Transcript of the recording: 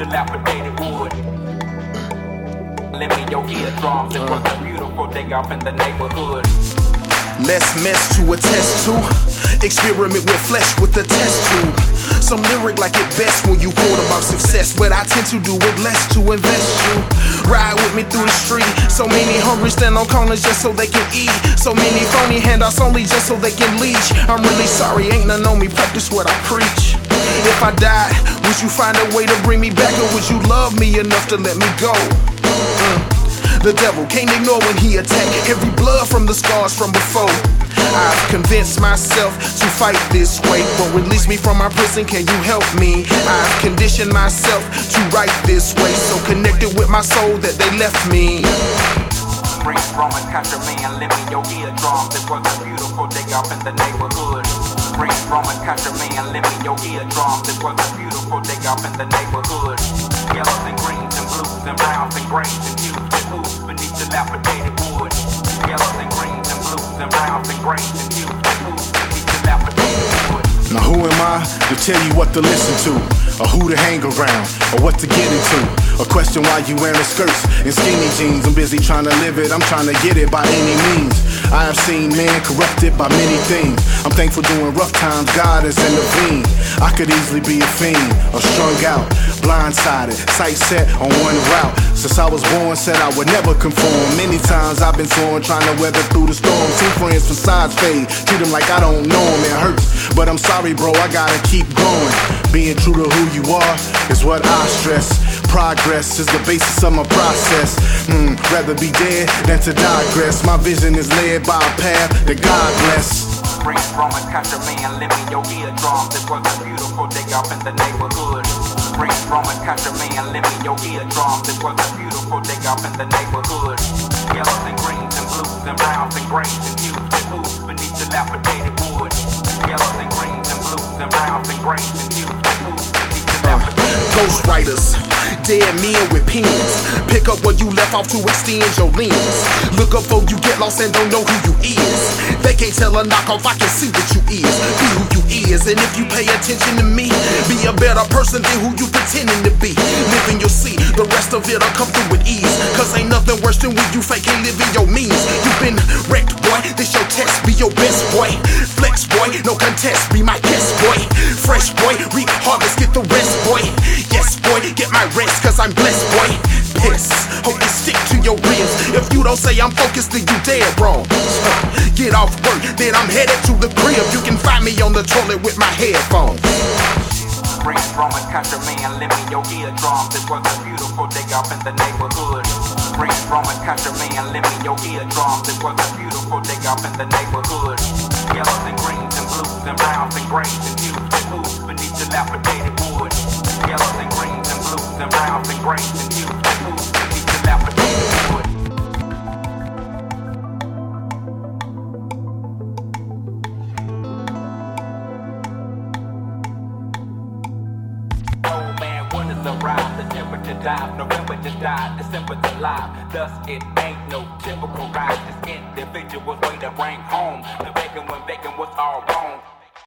dilapidated wood. Lend me your eardrums. It was a beautiful day off in the neighborhood. Less mess to attest to. Experiment with flesh with a test tube. Some lyric like it best when you quote about success, but I tend to do it less to invest you. Ride with me through the street. So many hungry stand on corners just so they can eat. So many phony handouts only just so they can leech. I'm really sorry, ain't none on me. Practice what I preach. If I died, would you find a way to bring me back, or would you love me enough to let me go? Mm. The devil can't ignore when he attack every blood from the scars from before. I've convinced myself to fight this way. But release me from my prison, can you help me? I've conditioned myself to write this way. So connected with my soul that they left me. Bring Roman country man, me your eardrums. It was a beautiful day off in the neighborhood. Bring Roman country man, lend me your eardrums. It was a beautiful day off in the neighborhood. Yellows and greens and blues and browns and grays and hues and blues beneath the dilapidated wood. Yellows and greens and blues and browns and grays and hues and blues beneath dilapidated wood. Now who am I to tell you what to listen to, or who to hang around, or what to get into? A question why you wearing skirts and skinny jeans. I'm busy trying to live it, I'm trying to get it by any means. I have seen men corrupted by many things. I'm thankful during rough times, God has intervened. I could easily be a fiend, or strung out, blindsided, sight set on one route. Since I was born, said I would never conform. Many times I've been torn, trying to weather through the storm. Two friends from sides fade, treat them like I don't know them. It hurts, but I'm sorry, bro, I gotta keep going. Being true to who you are is what I stress. Progress is the basis of my process. Hmm, rather be dead than to digress. My vision is led by a path that God bless. Bring Roman country man, me your eardrums. It was a beautiful day off in the neighborhood. Bring Roman country man, me your eardrums. It was a beautiful day off in the neighborhood. Yellows and greens and blues and browns and grays and hues and blues beneath the dilapidated wood. Yellows and greens and blues and browns and grays and hues and blues beneath dilapidated wood. Ghostwriters, dead men with pens. Pick up where you left off to extend your lens. Look up before you get lost and don't know who you is. They can't tell a knockoff, I can see what you is. Be who you is, and if you pay attention to me, be a better person than who you pretending to be. Living you'll see, the rest of it'll come through with ease. Cause ain't nothing worse than when you fake and living your means. you been wrecked, boy. This your test, be your best boy. Flex boy, no contest, be my guest boy. Fresh boy, reap harvest, get the rest, boy. Get my rest, cause I'm blessed, boy. Piss, hope you stick to your ribs. If you don't say I'm focused, then you dead wrong. Get off work, then I'm headed to the crib. You can find me on the toilet with my headphones. Bring a country man, lend me your eardrums. It was a beautiful day off in the neighborhood. Bring a country man, lend me your eardrums. It was a beautiful day off in the neighborhood. Yellows and greens and blues and browns and grays and hues and blues beneath the wood. And greens and blues and and and and wood. Oh rise? The temperature dives. November just died, December's alive. Thus, it ain't no typical rise. Just individuals way to bring home. The bacon when bacon was all wrong.